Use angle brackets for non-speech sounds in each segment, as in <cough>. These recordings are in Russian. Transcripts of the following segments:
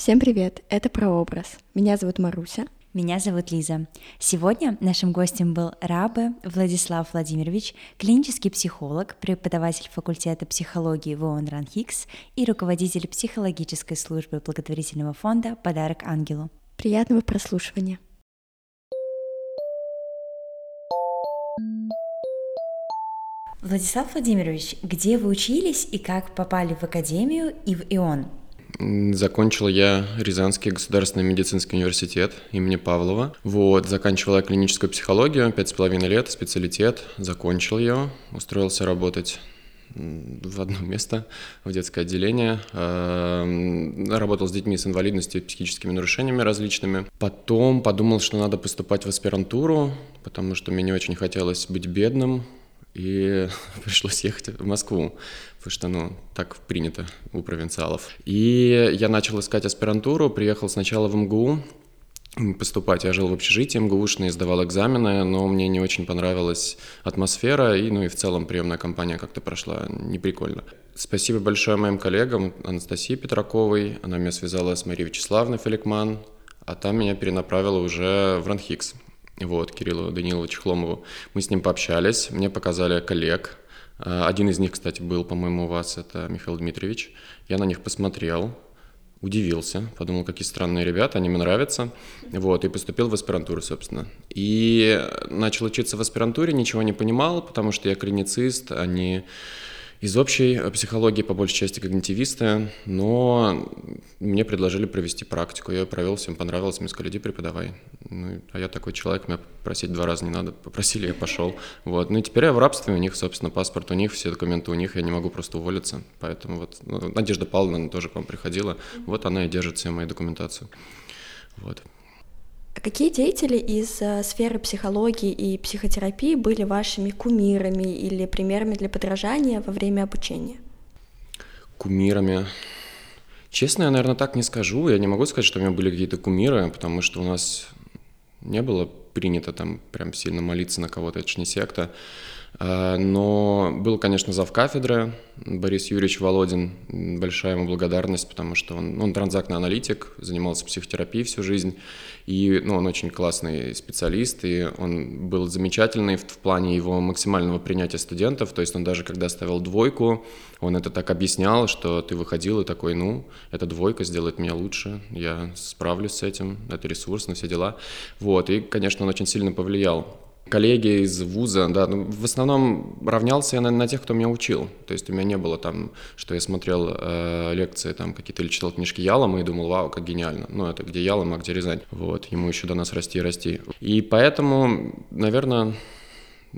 Всем привет, это «Прообраз». Меня зовут Маруся. Меня зовут Лиза. Сегодня нашим гостем был Рабы Владислав Владимирович, клинический психолог, преподаватель факультета психологии в ООН РАНХИКС и руководитель психологической службы благотворительного фонда «Подарок ангелу». Приятного прослушивания. Владислав Владимирович, где вы учились и как попали в академию и в ИОН? Закончил я Рязанский государственный медицинский университет имени Павлова. Вот, заканчивал я клиническую психологию, пять с половиной лет, специалитет, закончил ее, устроился работать в одно <laughs> место, в детское отделение. Эм, работал с детьми с инвалидностью и психическими нарушениями различными. Потом подумал, что надо поступать в аспирантуру, потому что мне не очень хотелось быть бедным, и <laughs> пришлось ехать в Москву, потому что, ну, так принято у провинциалов. И я начал искать аспирантуру, приехал сначала в МГУ, поступать. Я жил в общежитии МГУшной, сдавал экзамены, но мне не очень понравилась атмосфера, и, ну и в целом приемная кампания как-то прошла неприкольно. Спасибо большое моим коллегам, Анастасии Петраковой, она меня связала с Марией Вячеславной Феликман, а там меня перенаправила уже в Ранхикс, вот, Кириллу Даниловичу Хломову. Мы с ним пообщались, мне показали коллег. А, один из них, кстати, был, по-моему, у вас, это Михаил Дмитриевич. Я на них посмотрел, удивился, подумал, какие странные ребята, они мне нравятся, вот, и поступил в аспирантуру, собственно. И начал учиться в аспирантуре, ничего не понимал, потому что я клиницист, а не из общей психологии, по большей части когнитивисты, но мне предложили провести практику. Я провел, всем понравилось, мне сказали, иди преподавай. Ну, а я такой человек, меня просить два раза не надо. Попросили, я пошел. Вот. Ну и теперь я в рабстве, у них, собственно, паспорт у них, все документы у них, я не могу просто уволиться. Поэтому вот ну, Надежда Павловна тоже к вам приходила, вот она и держит всю мою документацию. Вот. Какие деятели из э, сферы психологии и психотерапии были вашими кумирами или примерами для подражания во время обучения? Кумирами. Честно, я, наверное, так не скажу. Я не могу сказать, что у меня были какие-то кумиры, потому что у нас не было принято там прям сильно молиться на кого-то, это же не секта. А, но был, конечно, зав кафедры Борис Юрьевич Володин. Большая ему благодарность, потому что он, он транзактный аналитик, занимался психотерапией всю жизнь. И ну, он очень классный специалист, и он был замечательный в, в плане его максимального принятия студентов. То есть он даже когда ставил двойку, он это так объяснял, что ты выходил и такой, ну, эта двойка сделает меня лучше, я справлюсь с этим, это ресурсно, все дела. Вот, и, конечно, он очень сильно повлиял коллеги из вуза, да, ну, в основном равнялся я на, на тех, кто меня учил. То есть у меня не было там, что я смотрел э, лекции там какие-то или читал книжки Ялома и думал, вау, как гениально. Ну, это где Ялом, а где Рязань. Вот, ему еще до нас расти и расти. И поэтому, наверное,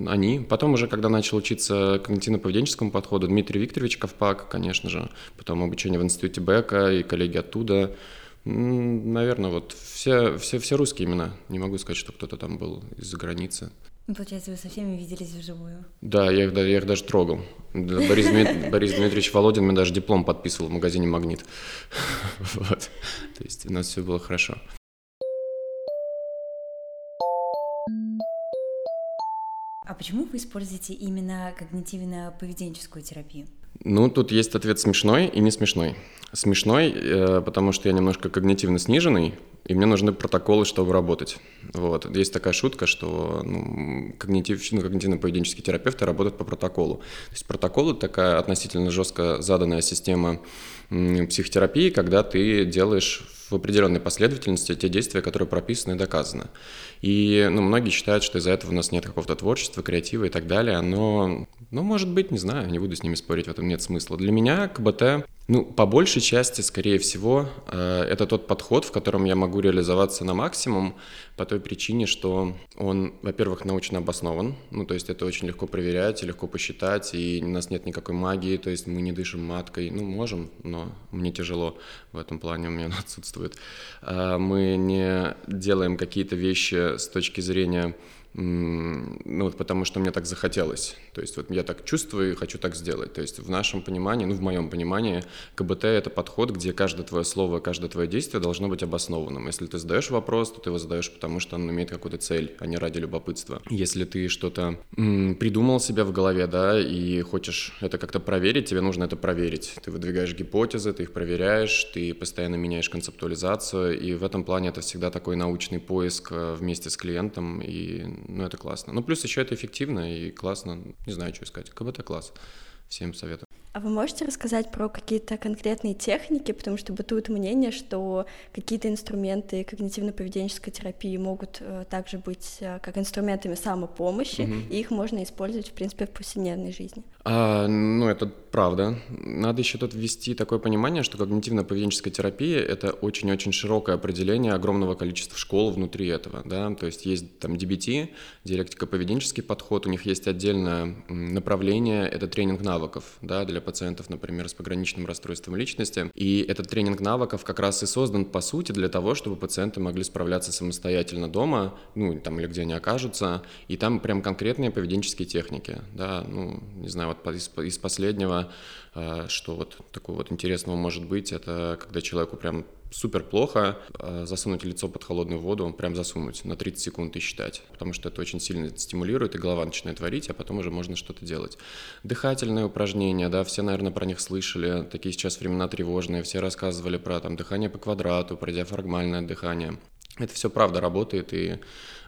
они. Потом уже, когда начал учиться когнитивно-поведенческому подходу, Дмитрий Викторович Ковпак, конечно же, потом обучение в институте Бека и коллеги оттуда, Наверное, вот все, все, все русские имена. Не могу сказать, что кто-то там был из-за границы. Ну, получается, вы со всеми виделись вживую? Да, я их, я их даже трогал. Борис, <laughs> Борис Дмитриевич Володин мне даже диплом подписывал в магазине «Магнит». <laughs> Вот. То есть у нас все было хорошо. А почему вы используете именно когнитивно-поведенческую терапию? Ну, тут есть ответ смешной и не смешной. Смешной, э, потому что я немножко когнитивно сниженный, и мне нужны протоколы, чтобы работать. Вот. Есть такая шутка, что ну, когнитив, ну, когнитивно-поведенческий терапевт работает по протоколу. То есть протокол – это такая относительно жестко заданная система психотерапии, когда ты делаешь в определенной последовательности те действия, которые прописаны и доказаны. И ну, многие считают, что из-за этого у нас нет какого-то творчества, креатива и так далее, но, ну, может быть, не знаю, не буду с ними спорить, в этом нет смысла. Для меня КБТ ну, по большей части, скорее всего, э, это тот подход, в котором я могу реализоваться на максимум по той причине, что он, во-первых, научно обоснован, ну, то есть это очень легко проверять, легко посчитать, и у нас нет никакой магии, то есть мы не дышим маткой, ну, можем, но мне тяжело в этом плане, у меня <laughs> отсутствует. Э, мы не делаем какие-то вещи с точки зрения ну вот потому что мне так захотелось. То есть вот я так чувствую и хочу так сделать. То есть в нашем понимании, ну в моем понимании, КБТ — это подход, где каждое твое слово, каждое твое действие должно быть обоснованным. Если ты задаешь вопрос, то ты его задаешь потому, что он имеет какую-то цель, а не ради любопытства. Если ты что-то придумал себе в голове, да, и хочешь это как-то проверить, тебе нужно это проверить. Ты выдвигаешь гипотезы, ты их проверяешь, ты постоянно меняешь концептуализацию, и в этом плане это всегда такой научный поиск э, вместе с клиентом, и ну, это классно. Ну, плюс еще это эффективно и классно. Не знаю, что искать. КБТ класс. Всем советую. А вы можете рассказать про какие-то конкретные техники, потому что бытует мнение, что какие-то инструменты когнитивно-поведенческой терапии могут э, также быть э, как инструментами самопомощи, угу. и их можно использовать, в принципе, в повседневной жизни. А, ну, это правда. Надо еще тут ввести такое понимание, что когнитивно-поведенческая терапия — это очень-очень широкое определение огромного количества школ внутри этого, да, то есть есть там DBT, диалектико-поведенческий подход, у них есть отдельное направление, это тренинг навыков, да, для пациентов, например, с пограничным расстройством личности, и этот тренинг навыков как раз и создан, по сути, для того, чтобы пациенты могли справляться самостоятельно дома, ну, там, или где они окажутся, и там прям конкретные поведенческие техники, да, ну, не знаю, вот из, из последнего, а, что вот такого вот интересного может быть, это когда человеку прям супер плохо а, засунуть лицо под холодную воду, прям засунуть на 30 секунд и считать, потому что это очень сильно стимулирует, и голова начинает варить, а потом уже можно что-то делать. Дыхательные упражнения, да, все, наверное, про них слышали, такие сейчас времена тревожные, все рассказывали про там дыхание по квадрату, про диафрагмальное дыхание. Это все правда работает, и э,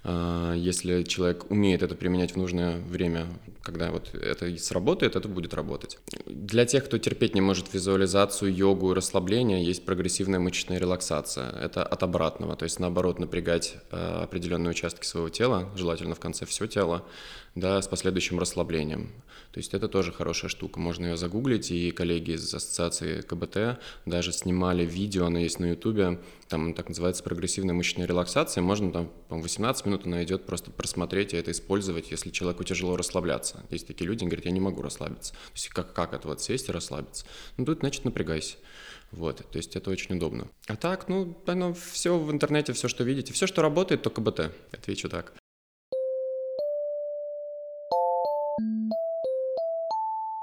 если человек умеет это применять в нужное время, когда вот это сработает, это будет работать. Для тех, кто терпеть не может визуализацию, йогу и расслабление, есть прогрессивная мышечная релаксация. Это от обратного, то есть наоборот напрягать э, определенные участки своего тела, желательно в конце все тело, да, с последующим расслаблением. То есть это тоже хорошая штука, можно ее загуглить, и коллеги из ассоциации КБТ даже снимали видео, оно есть на ютубе, там так называется прогрессивная мышечная релаксация, можно там, по 18 минут она идет просто просмотреть и это использовать, если человеку тяжело расслабляться. Есть такие люди, говорят, я не могу расслабиться. То есть как, как это вот сесть и расслабиться? Ну тут, значит, напрягайся. Вот, то есть это очень удобно. А так, ну, оно все в интернете, все, что видите, все, что работает, то КБТ. Отвечу так.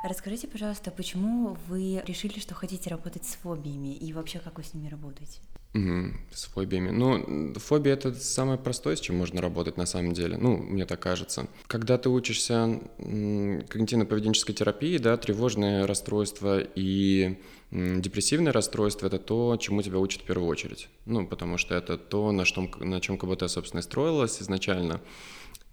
Расскажите, пожалуйста, почему вы решили, что хотите работать с фобиями и вообще как вы с ними работаете? Угу, с фобиями. Ну, фобия это самое простое, с чем можно работать на самом деле. Ну, мне так кажется. Когда ты учишься когнитивно-поведенческой терапии, да, тревожное расстройство и депрессивное расстройство это то, чему тебя учат в первую очередь. Ну, потому что это то, на, что, на чем КБТ, собственно, строилось изначально.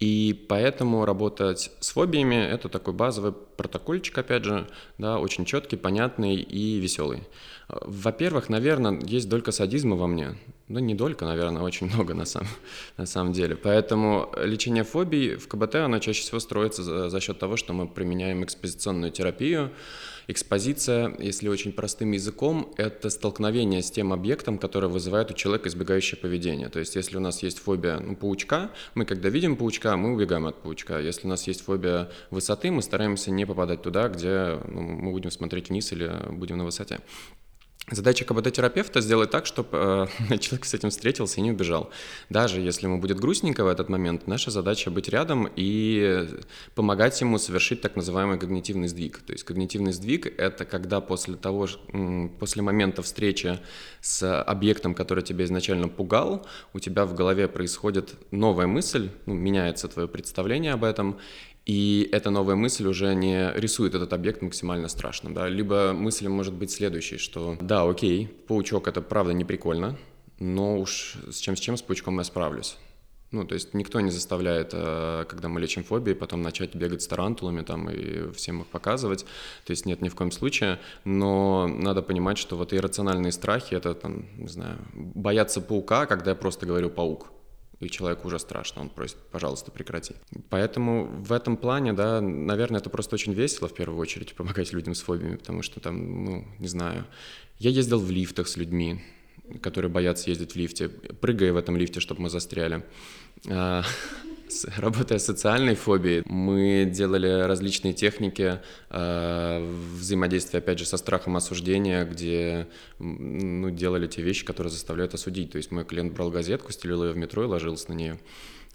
И поэтому работать с фобиями – это такой базовый протокольчик, опять же, да, очень четкий, понятный и веселый. Во-первых, наверное, есть долька садизма во мне. Ну, не долька, наверное, очень много на самом, на самом деле. Поэтому лечение фобий в КБТ, оно чаще всего строится за, за счет того, что мы применяем экспозиционную терапию, Экспозиция, если очень простым языком, это столкновение с тем объектом, который вызывает у человека избегающее поведение. То есть, если у нас есть фобия ну, паучка, мы когда видим паучка, мы убегаем от паучка. Если у нас есть фобия высоты, мы стараемся не попадать туда, где ну, мы будем смотреть вниз или будем на высоте. Задача КБТ-терапевта сделать так, чтобы э, <laughs> человек с этим встретился и не убежал. Даже если ему будет грустненько в этот момент, наша задача быть рядом и помогать ему совершить так называемый когнитивный сдвиг. То есть когнитивный сдвиг — это когда после того, после момента встречи с объектом, который тебя изначально пугал, у тебя в голове происходит новая мысль, ну, меняется твое представление об этом, и эта новая мысль уже не рисует этот объект максимально страшным, да, либо мысль может быть следующей, что да, окей, паучок это правда не прикольно, но уж с чем, с чем, с паучком я справлюсь. Ну, то есть никто не заставляет, э, когда мы лечим фобии, потом начать бегать с тарантулами там и всем их показывать. То есть нет ни в коем случае. Но надо понимать, что вот иррациональные страхи — это, там, не знаю, бояться паука, когда я просто говорю «паук» и человеку уже страшно, он просит, пожалуйста, прекрати. Поэтому в этом плане, да, наверное, это просто очень весело в первую очередь помогать людям с фобиями, потому что там, ну, не знаю, я ездил в лифтах с людьми, которые боятся ездить в лифте, прыгая в этом лифте, чтобы мы застряли. <laughs> <laughs> Работая с социальной фобией, мы делали различные техники э, взаимодействия, опять же, со страхом осуждения, где ну, делали те вещи, которые заставляют осудить. То есть мой клиент брал газетку, стелил ее в метро и ложился на нее.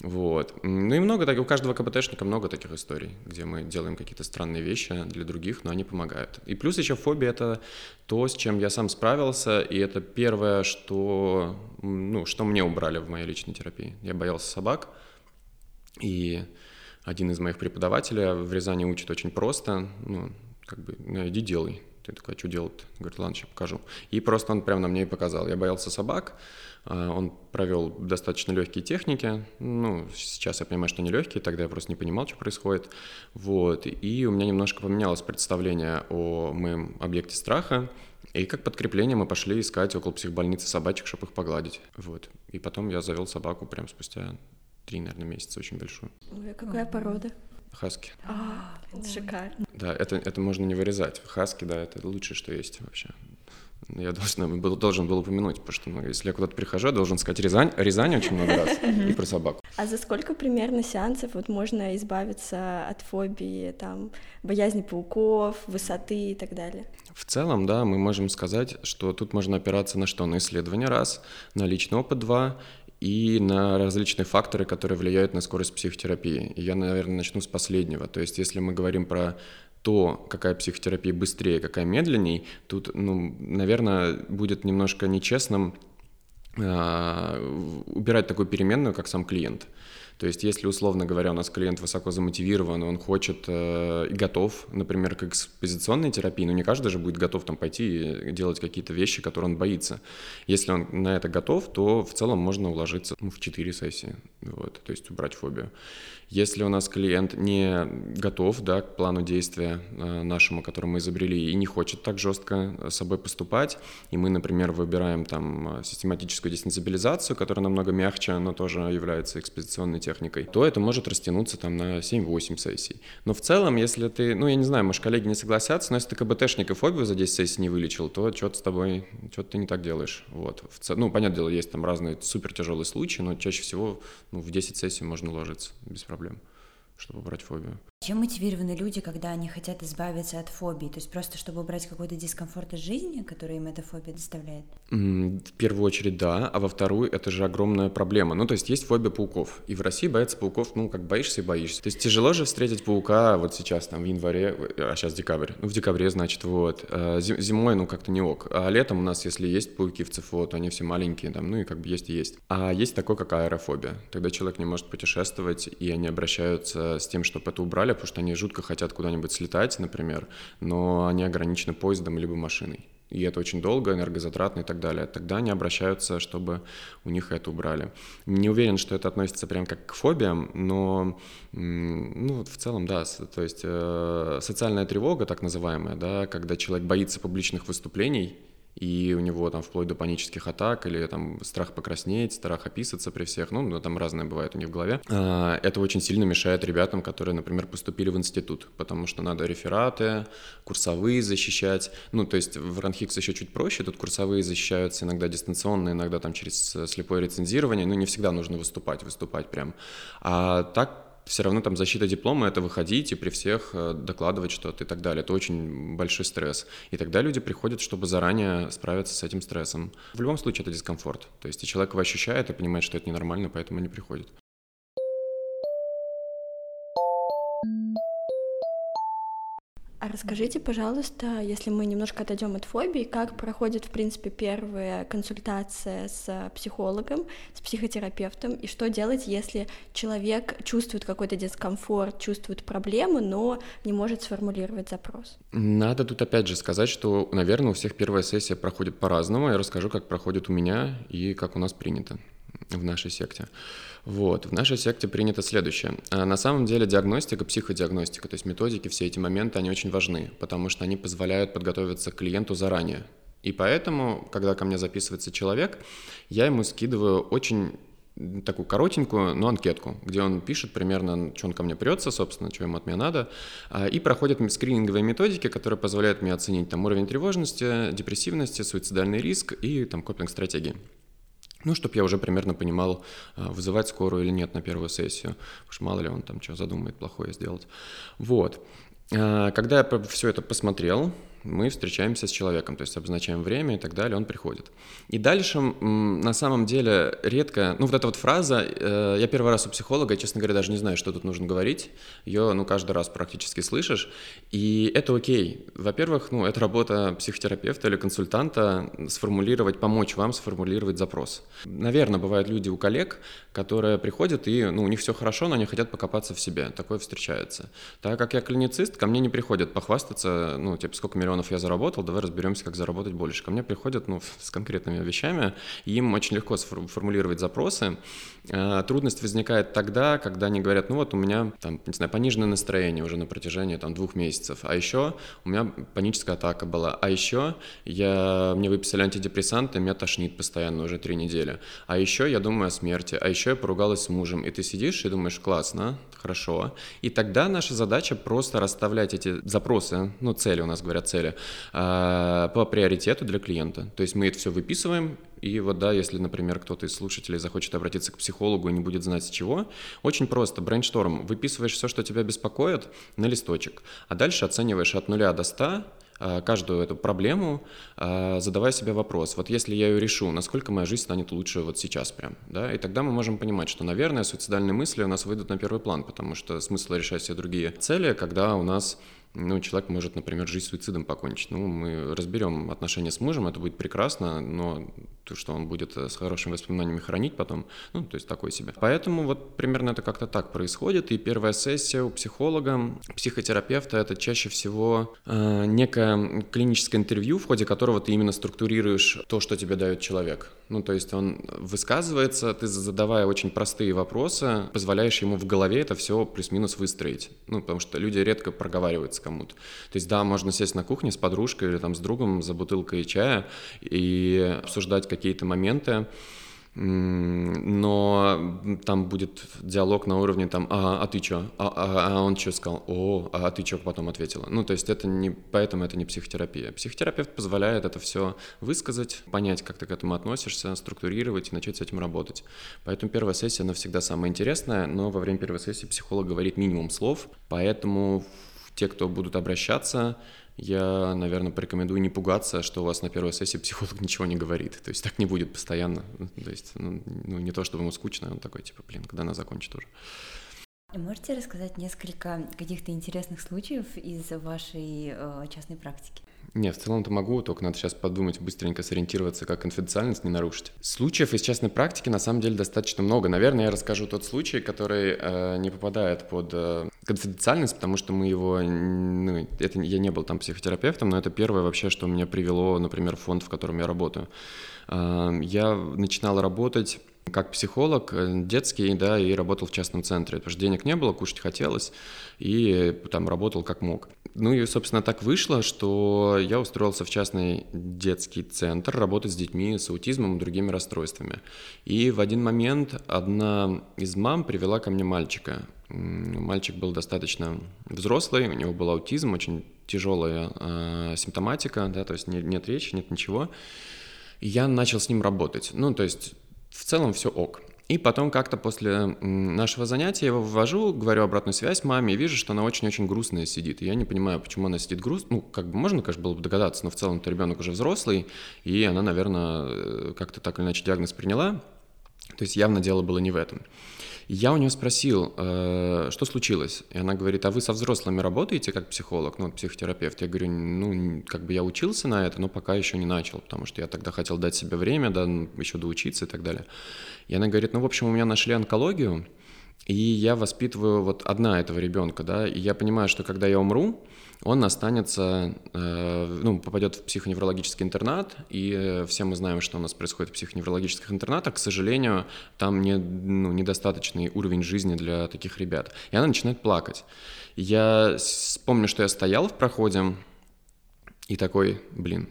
Вот. Ну и много таких, у каждого КБТшника много таких историй, где мы делаем какие-то странные вещи для других, но они помогают. И плюс еще фобия — это то, с чем я сам справился, и это первое, что, ну, что мне убрали в моей личной терапии. Я боялся собак, и один из моих преподавателей в Рязани учит очень просто, ну, как бы, ну, иди делай. Ты такой, а что делать? Говорит, ладно, сейчас покажу. И просто он прямо на мне и показал. Я боялся собак, а, он провел достаточно легкие техники. Ну, сейчас я понимаю, что не легкие, тогда я просто не понимал, что происходит. Вот. И у меня немножко поменялось представление о моем объекте страха. И как подкрепление мы пошли искать около психбольницы собачек, чтобы их погладить. Вот. И потом я завел собаку прям спустя три, наверное, месяца, очень большую. Ой, а какая порода? Хаски. А, это шикарно. Да, это, это можно не вырезать. Хаски, да, это лучшее, что есть вообще. Я должен был, должен был упомянуть, потому что ну, если я куда-то прихожу, я должен сказать Рязань, Рязань очень много раз <laughs> и про собаку. А за сколько примерно сеансов вот можно избавиться от фобии, там, боязни пауков, высоты и так далее? В целом, да, мы можем сказать, что тут можно опираться на что? На исследование раз, на личный опыт два и на различные факторы, которые влияют на скорость психотерапии. И я, наверное, начну с последнего. То есть, если мы говорим про то, какая психотерапия быстрее, какая медленней, тут, ну, наверное, будет немножко нечестным э, убирать такую переменную, как сам клиент. То есть, если, условно говоря, у нас клиент высоко замотивирован, он хочет э, и готов, например, к экспозиционной терапии, но не каждый же будет готов там пойти и делать какие-то вещи, которые он боится. Если он на это готов, то в целом можно уложиться ну, в 4 сессии, вот, то есть убрать фобию. Если у нас клиент не готов да, к плану действия э, нашему, который мы изобрели, и не хочет так жестко с собой поступать, и мы, например, выбираем там систематическую десенсибилизацию, которая намного мягче, но тоже является экспозиционной техникой, то это может растянуться там на 7-8 сессий. Но в целом, если ты, ну я не знаю, может коллеги не согласятся, но если ты КБТшник и фобию за 10 сессий не вылечил, то что-то с тобой, что-то ты не так делаешь. Вот. В, ну, понятное дело, есть там разные супер тяжелые случаи, но чаще всего ну, в 10 сессий можно уложиться без проблем, чтобы убрать фобию. Чем мотивированы люди, когда они хотят избавиться от фобии? То есть просто чтобы убрать какой-то дискомфорт из жизни, который им эта фобия доставляет? В первую очередь, да. А во вторую, это же огромная проблема. Ну, то есть есть фобия пауков. И в России боятся пауков, ну, как боишься и боишься. То есть тяжело же встретить паука вот сейчас, там, в январе, а сейчас декабрь. Ну, в декабре, значит, вот. А зимой, ну, как-то не ок. А летом у нас, если есть пауки в ЦФО, то они все маленькие, там, ну, и как бы есть и есть. А есть такое, как аэрофобия. Тогда человек не может путешествовать, и они обращаются с тем, чтобы это убрали, потому что они жутко хотят куда-нибудь слетать, например, но они ограничены поездом либо машиной. И это очень долго, энергозатратно и так далее. Тогда они обращаются, чтобы у них это убрали. Не уверен, что это относится прям как к фобиям, но ну, в целом, да, то есть э, социальная тревога, так называемая, да, когда человек боится публичных выступлений, и у него там вплоть до панических атак или там страх покраснеть, страх описаться при всех, ну, ну там разное бывает у них в голове. А, это очень сильно мешает ребятам, которые, например, поступили в институт, потому что надо рефераты, курсовые защищать, ну, то есть в Ранхикс еще чуть проще, тут курсовые защищаются иногда дистанционно, иногда там через слепое рецензирование, ну, не всегда нужно выступать, выступать прям. А так все равно там защита диплома — это выходить и при всех э, докладывать что-то и так далее. Это очень большой стресс. И тогда люди приходят, чтобы заранее справиться с этим стрессом. В любом случае это дискомфорт. То есть и человек его ощущает и понимает, что это ненормально, поэтому они приходят. А расскажите, пожалуйста, если мы немножко отойдем от фобии, как проходит, в принципе, первая консультация с психологом, с психотерапевтом, и что делать, если человек чувствует какой-то дискомфорт, чувствует проблему, но не может сформулировать запрос? Надо тут опять же сказать, что, наверное, у всех первая сессия проходит по-разному. Я расскажу, как проходит у меня и как у нас принято в нашей секте. Вот. В нашей секте принято следующее. А, на самом деле диагностика, психодиагностика, то есть методики, все эти моменты, они очень важны, потому что они позволяют подготовиться к клиенту заранее. И поэтому, когда ко мне записывается человек, я ему скидываю очень такую коротенькую, но анкетку, где он пишет примерно, что он ко мне прется, собственно, что ему от меня надо, а, и проходят скрининговые методики, которые позволяют мне оценить там уровень тревожности, депрессивности, суицидальный риск и там копинг-стратегии. Ну, чтобы я уже примерно понимал, а, вызывать скорую или нет на первую сессию. Потому что мало ли он там что задумает плохое сделать. Вот. А, когда я все это посмотрел, мы встречаемся с человеком, то есть обозначаем время и так далее, он приходит. И дальше, на самом деле, редко, ну вот эта вот фраза, э, я первый раз у психолога, честно говоря, даже не знаю, что тут нужно говорить, ее, ну, каждый раз практически слышишь, и это окей. Во-первых, ну, это работа психотерапевта или консультанта сформулировать, помочь вам сформулировать запрос. Наверное, бывают люди у коллег, которые приходят и, ну, у них все хорошо, но они хотят покопаться в себе, такое встречается. Так как я клиницист, ко мне не приходят похвастаться, ну, типа, сколько миллионов я заработал, давай разберемся, как заработать больше. Ко мне приходят, ну, с конкретными вещами, и им очень легко сформулировать запросы. А, трудность возникает тогда, когда они говорят, ну, вот у меня, там, не знаю, пониженное настроение уже на протяжении, там, двух месяцев, а еще у меня паническая атака была, а еще я, мне выписали антидепрессанты, меня тошнит постоянно уже три недели, а еще я думаю о смерти, а еще я поругалась с мужем, и ты сидишь и думаешь, классно, хорошо, и тогда наша задача просто расставлять эти запросы, ну, цели у нас говорят цели, а, по приоритету для клиента, то есть мы это все выписываем, и вот да, если, например, кто-то из слушателей захочет обратиться к психологу и не будет знать с чего, очень просто, брейншторм, выписываешь все, что тебя беспокоит, на листочек, а дальше оцениваешь от нуля до 100 а, каждую эту проблему, а, задавая себе вопрос, вот если я ее решу, насколько моя жизнь станет лучше вот сейчас прям, да, и тогда мы можем понимать, что, наверное, суицидальные мысли у нас выйдут на первый план, потому что смысл решать все другие цели, когда у нас ну, человек может, например, жизнь суицидом покончить. Ну, мы разберем отношения с мужем, это будет прекрасно, но то, что он будет э, с хорошими воспоминаниями хранить потом, ну, то есть такой себе. Поэтому вот примерно это как-то так происходит, и первая сессия у психолога, психотерапевта, это чаще всего э, некое клиническое интервью, в ходе которого ты именно структурируешь то, что тебе дает человек. Ну, то есть он высказывается, ты задавая очень простые вопросы, позволяешь ему в голове это все плюс-минус выстроить. Ну, потому что люди редко проговариваются кому-то. То есть, да, можно сесть на кухне с подружкой или там с другом за бутылкой чая и обсуждать какие-то моменты, но там будет диалог на уровне там, а, а ты чё? А, а, а он что сказал? О, а ты чё потом ответила? Ну, то есть это не, поэтому это не психотерапия. Психотерапевт позволяет это все высказать, понять, как ты к этому относишься, структурировать и начать с этим работать. Поэтому первая сессия, она всегда самая интересная, но во время первой сессии психолог говорит минимум слов, поэтому те, кто будут обращаться, я, наверное, порекомендую не пугаться, что у вас на первой сессии психолог ничего не говорит. То есть так не будет постоянно. То есть, ну, ну не то, чтобы ему скучно, он такой, типа, блин, когда она закончит уже. Можете рассказать несколько каких-то интересных случаев из вашей э, частной практики? Нет, в целом-то могу, только надо сейчас подумать, быстренько сориентироваться, как конфиденциальность не нарушить. Случаев из частной практики на самом деле достаточно много. Наверное, я расскажу тот случай, который э, не попадает под э, конфиденциальность, потому что мы его, ну, это я не был там психотерапевтом, но это первое вообще, что меня привело, например, в фонд, в котором я работаю. Э, я начинал работать как психолог э, детский, да, и работал в частном центре, потому что денег не было, кушать хотелось, и там работал как мог. Ну и, собственно, так вышло, что я устроился в частный детский центр работать с детьми с аутизмом и другими расстройствами. И в один момент одна из мам привела ко мне мальчика. Мальчик был достаточно взрослый, у него был аутизм, очень тяжелая э, симптоматика, да, то есть нет, нет речи, нет ничего. И я начал с ним работать. Ну, то есть в целом все ок. И потом как-то после нашего занятия я его ввожу, говорю обратную связь маме и вижу, что она очень-очень грустная сидит. И я не понимаю, почему она сидит грустно. Ну, как бы можно, конечно, было бы догадаться, но в целом-то ребенок уже взрослый, и она, наверное, э, как-то так или иначе диагноз приняла. То есть явно дело было не в этом. Я у нее спросил, э, что случилось? И она говорит, а вы со взрослыми работаете как психолог, ну, психотерапевт? Я говорю, ну, как бы я учился на это, но пока еще не начал, потому что я тогда хотел дать себе время, да, еще доучиться и так далее. И она говорит, ну, в общем, у меня нашли онкологию, и я воспитываю вот одна этого ребенка, да, и я понимаю, что когда я умру, он останется, э, ну, попадет в психоневрологический интернат, и все мы знаем, что у нас происходит в психоневрологических интернатах. К сожалению, там не, ну, недостаточный уровень жизни для таких ребят. И она начинает плакать. Я помню, что я стоял в проходе и такой, блин,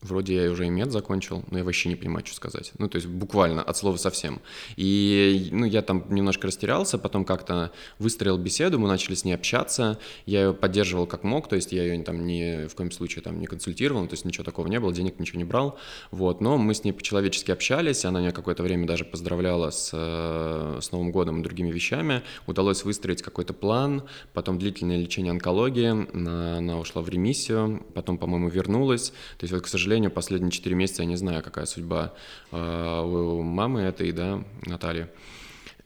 Вроде я уже и мед закончил, но я вообще не понимаю, что сказать. Ну, то есть буквально от слова совсем. И, ну, я там немножко растерялся, потом как-то выстроил беседу, мы начали с ней общаться, я ее поддерживал как мог, то есть я ее там ни в коем случае там не консультировал, то есть ничего такого не было, денег ничего не брал, вот, но мы с ней по-человечески общались, она меня какое-то время даже поздравляла с, э, с Новым годом и другими вещами, удалось выстроить какой-то план, потом длительное лечение онкологии, она ушла в ремиссию, потом, по-моему, вернулась, то есть вот, к сожалению, сожалению, последние 4 месяца я не знаю, какая судьба э, у мамы этой, да, Натальи.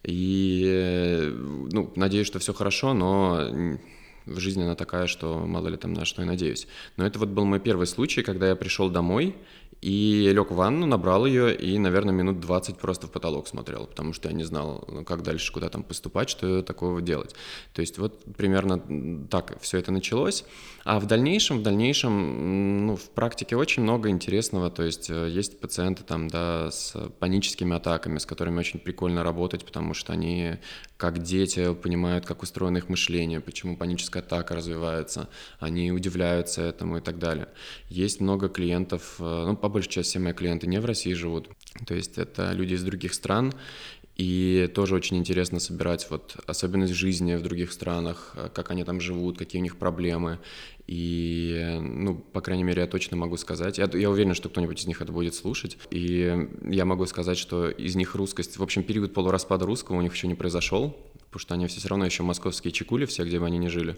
И, ну, надеюсь, что все хорошо, но в жизни она такая, что мало ли там на что я надеюсь. Но это вот был мой первый случай, когда я пришел домой и лег в ванну, набрал ее и, наверное, минут 20 просто в потолок смотрел, потому что я не знал, как дальше, куда там поступать, что такого делать. То есть вот примерно так все это началось. А в дальнейшем, в дальнейшем, ну, в практике очень много интересного. То есть э, есть пациенты там, да, с паническими атаками, с которыми очень прикольно работать, потому что они, как дети, понимают, как устроено их мышление, почему паническая атака развивается, они удивляются этому и так далее. Есть много клиентов, э, ну, по большей части все мои клиенты не в России живут, то есть это люди из других стран, и тоже очень интересно собирать вот особенность жизни в других странах, э, как они там живут, какие у них проблемы. И, ну, по крайней мере, я точно могу сказать, я, я уверен, что кто-нибудь из них это будет слушать, и я могу сказать, что из них русскость, в общем, период полураспада русского у них еще не произошел, потому что они все равно еще московские чекули все, где бы они ни жили.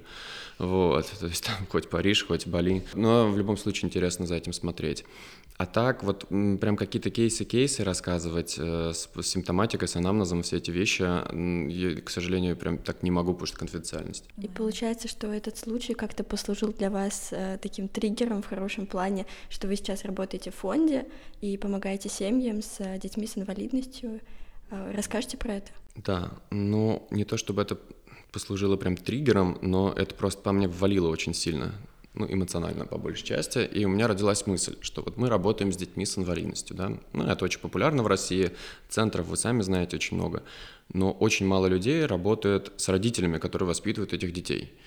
Вот, то есть там хоть Париж, хоть Бали. Но в любом случае интересно за этим смотреть. А так вот прям какие-то кейсы-кейсы рассказывать э, с, с симптоматикой, с анамнезом, все эти вещи, я, к сожалению, прям так не могу, потому что конфиденциальность. И получается, что этот случай как-то послужил для вас э, таким триггером в хорошем плане, что вы сейчас работаете в фонде и помогаете семьям с э, детьми с инвалидностью. Э, расскажите про это. Да, ну не то чтобы это послужило прям триггером, но это просто по мне ввалило очень сильно ну, эмоционально по большей части, и у меня родилась мысль, что вот мы работаем с детьми с инвалидностью, да, ну, это очень популярно в России, центров, вы сами знаете, очень много, но очень мало людей работают с родителями, которые воспитывают этих детей.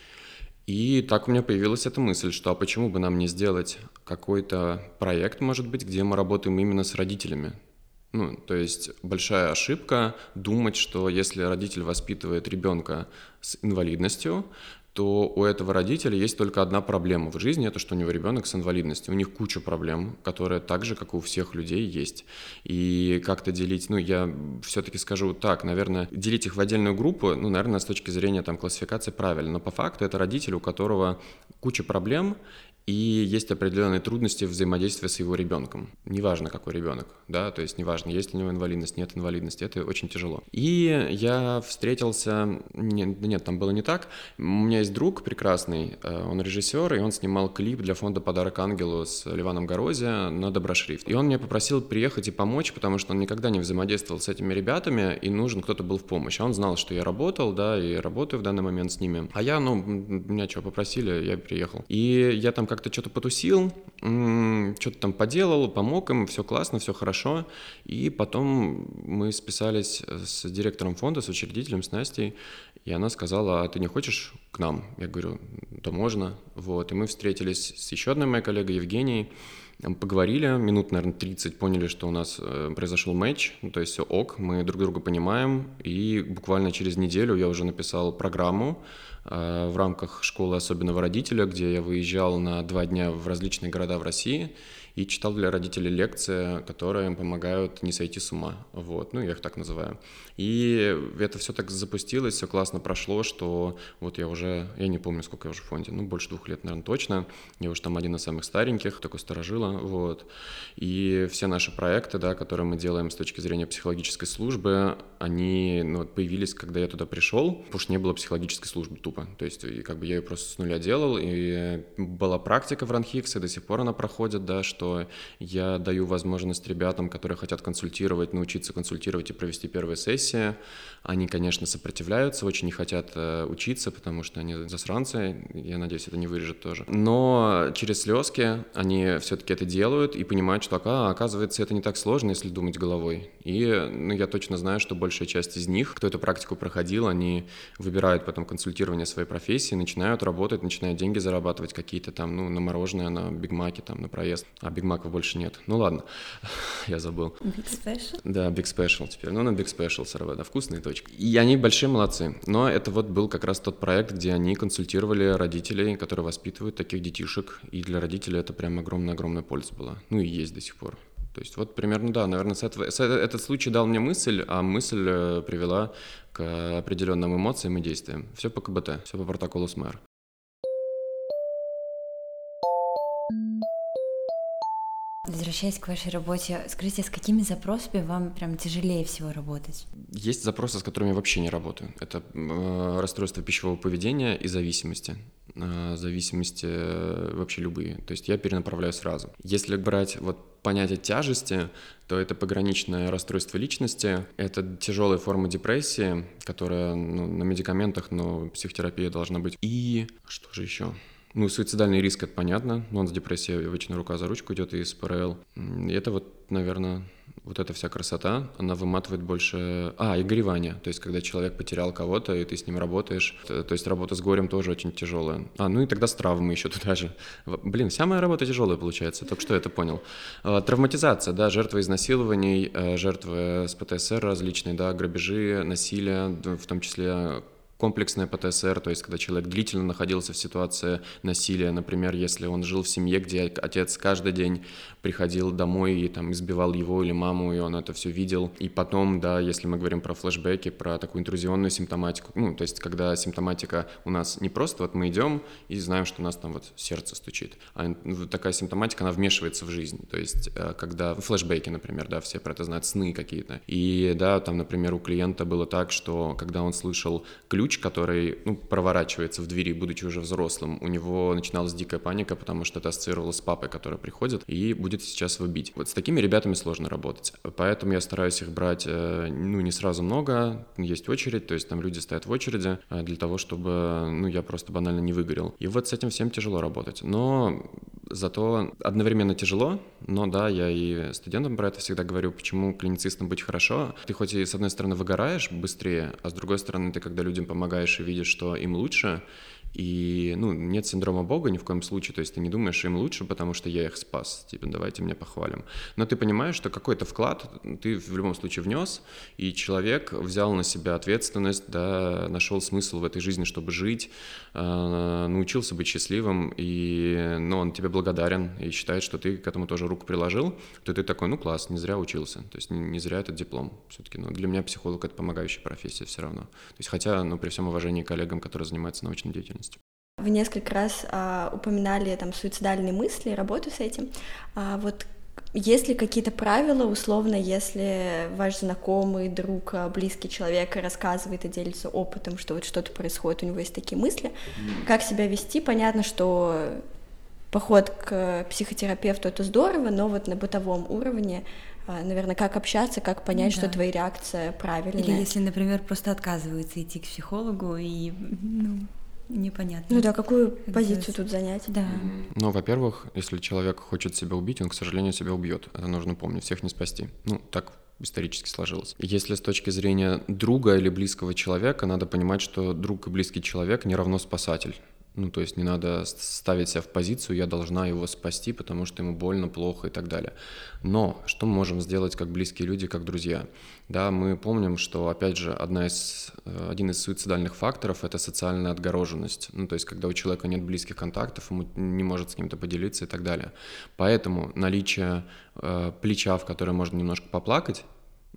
И так у меня появилась эта мысль, что а почему бы нам не сделать какой-то проект, может быть, где мы работаем именно с родителями, ну, то есть большая ошибка думать, что если родитель воспитывает ребенка с инвалидностью, то у этого родителя есть только одна проблема в жизни, это что у него ребенок с инвалидностью. У них куча проблем, которые так же, как и у всех людей, есть. И как-то делить, ну, я все-таки скажу так, наверное, делить их в отдельную группу, ну, наверное, с точки зрения там классификации правильно, но по факту это родитель, у которого куча проблем, и есть определенные трудности взаимодействия с его ребенком. Неважно, какой ребенок, да, то есть неважно, есть ли у него инвалидность, нет инвалидности, это очень тяжело. И я встретился, нет, нет, там было не так. У меня есть друг прекрасный, э, он режиссер, и он снимал клип для фонда «Подарок ангелу» с Ливаном Горози на Доброшрифт. И он мне попросил приехать и помочь, потому что он никогда не взаимодействовал с этими ребятами, и нужен кто-то был в помощь. А он знал, что я работал, да, и работаю в данный момент с ними. А я, ну, меня что, попросили, я приехал. И я там как как-то что-то потусил, что-то там поделал, помог им, все классно, все хорошо. И потом мы списались с директором фонда, с учредителем, с Настей, и она сказала, а ты не хочешь к нам? Я говорю, да можно. Вот. И мы встретились с еще одной моей коллегой Евгенией, поговорили, минут, наверное, 30, поняли, что у нас э, произошел матч, ну, то есть все ок, мы друг друга понимаем, и буквально через неделю я уже написал программу, Э, в рамках школы особенного родителя, где я выезжал на два дня в различные города в России и читал для родителей лекции, которые им помогают не сойти с ума. Вот, ну, я их так называю. И это все так запустилось, все классно прошло, что вот я уже, я не помню, сколько я уже в фонде, ну, больше двух лет, наверное, точно. Я уже там один из самых стареньких, такой старожила, вот. И все наши проекты, да, которые мы делаем с точки зрения психологической службы, они ну, появились, когда я туда пришел, потому что не было психологической службы тупо. То есть, и как бы я ее просто с нуля делал, и была практика в Ранхикс, и до сих пор она проходит, да, что что я даю возможность ребятам, которые хотят консультировать, научиться консультировать и провести первые сессии. Они, конечно, сопротивляются, очень не хотят э, учиться, потому что они засранцы, я надеюсь, это не вырежет тоже. Но через слезки они все-таки это делают и понимают, что, а, оказывается, это не так сложно, если думать головой. И ну, я точно знаю, что большая часть из них, кто эту практику проходил, они выбирают потом консультирование своей профессии, начинают работать, начинают деньги зарабатывать какие-то там, ну, на мороженое, на бигмаке, там, на проезд. А бигмаков больше нет. Ну ладно, <laughs> я забыл. Big Special? Да, Big Special теперь. Ну, на Big Special сырова, да, вкусные точки. И они большие молодцы. Но это вот был как раз тот проект, где они консультировали родителей, которые воспитывают таких детишек. И для родителей это прям огромная-огромная польза была. Ну и есть до сих пор. То есть вот примерно, да, наверное, с этого, с, этот случай дал мне мысль, а мысль э, привела к определенным эмоциям и действиям. Все по КБТ, все по протоколу СМЭР. Возвращаясь к вашей работе, скажите, с какими запросами вам прям тяжелее всего работать? Есть запросы, с которыми я вообще не работаю. Это э, расстройство пищевого поведения и зависимости. Э, зависимости э, вообще любые. То есть я перенаправляю сразу. Если брать вот понятие тяжести, то это пограничное расстройство личности, это тяжелая форма депрессии, которая ну, на медикаментах, но психотерапия должна быть. И что же еще? Ну, суицидальный риск, это понятно, но он с депрессией обычно рука за ручку идет из ПРЛ. И это вот, наверное, вот эта вся красота, она выматывает больше... А, и горевание, то есть когда человек потерял кого-то, и ты с ним работаешь, то, есть работа с горем тоже очень тяжелая. А, ну и тогда с травмой еще туда же. Блин, вся моя работа тяжелая получается, только что это понял. А, травматизация, да, жертвы изнасилований, э, жертвы с ПТСР различные, да, грабежи, насилие, в том числе комплексное ПТСР, то есть когда человек длительно находился в ситуации насилия, например, если он жил в семье, где отец каждый день приходил домой и там избивал его или маму, и он это все видел. И потом, да, если мы говорим про флешбеки, про такую интрузионную симптоматику, ну, то есть когда симптоматика у нас не просто вот мы идем и знаем, что у нас там вот сердце стучит, а такая симптоматика, она вмешивается в жизнь. То есть э, когда флешбеки, например, да, все про это знают, сны какие-то. И да, там, например, у клиента было так, что когда он слышал ключ, ключ, который ну, проворачивается в двери, будучи уже взрослым, у него начиналась дикая паника, потому что это ассоциировалось с папой, который приходит и будет сейчас его бить. Вот с такими ребятами сложно работать, поэтому я стараюсь их брать, э, ну, не сразу много, есть очередь, то есть там люди стоят в очереди э, для того, чтобы, ну, я просто банально не выгорел. И вот с этим всем тяжело работать, но зато одновременно тяжело, но да, я и студентам про это всегда говорю, почему клиницистам быть хорошо. Ты хоть и с одной стороны выгораешь быстрее, а с другой стороны ты когда людям помогаешь и видишь, что им лучше, и, ну, нет синдрома Бога ни в коем случае, то есть ты не думаешь, им лучше, потому что я их спас, типа, давайте меня похвалим. Но ты понимаешь, что какой-то вклад ты в любом случае внес, и человек взял на себя ответственность, да, нашел смысл в этой жизни, чтобы жить, э, научился быть счастливым, и, ну, он тебе благодарен и считает, что ты к этому тоже руку приложил, то ты такой, ну, класс, не зря учился, то есть не, зря этот диплом все-таки. Но для меня психолог — это помогающая профессия все равно. То есть хотя, ну, при всем уважении коллегам, которые занимаются научной деятельностью, вы несколько раз а, упоминали там суицидальные мысли, работу с этим. А, вот есть ли какие-то правила, условно, если ваш знакомый, друг, а, близкий человек рассказывает и делится опытом, что вот что-то происходит, у него есть такие мысли, как себя вести? Понятно, что поход к психотерапевту это здорово, но вот на бытовом уровне а, наверное, как общаться, как понять, да. что твоя реакция правильная. Или если, например, просто отказывается идти к психологу и ну, непонятно. Ну да, какую позицию тут занять? Да. Ну, во-первых, если человек хочет себя убить, он, к сожалению, себя убьет. Это нужно помнить, всех не спасти. Ну, так исторически сложилось. Если с точки зрения друга или близкого человека, надо понимать, что друг и близкий человек не равно спасатель. Ну, то есть не надо ставить себя в позицию, я должна его спасти, потому что ему больно, плохо и так далее. Но что мы можем сделать как близкие люди, как друзья? Да, мы помним, что, опять же, одна из, э, один из суицидальных факторов — это социальная отгороженность. Ну, то есть когда у человека нет близких контактов, ему не может с кем-то поделиться и так далее. Поэтому наличие э, плеча, в которое можно немножко поплакать,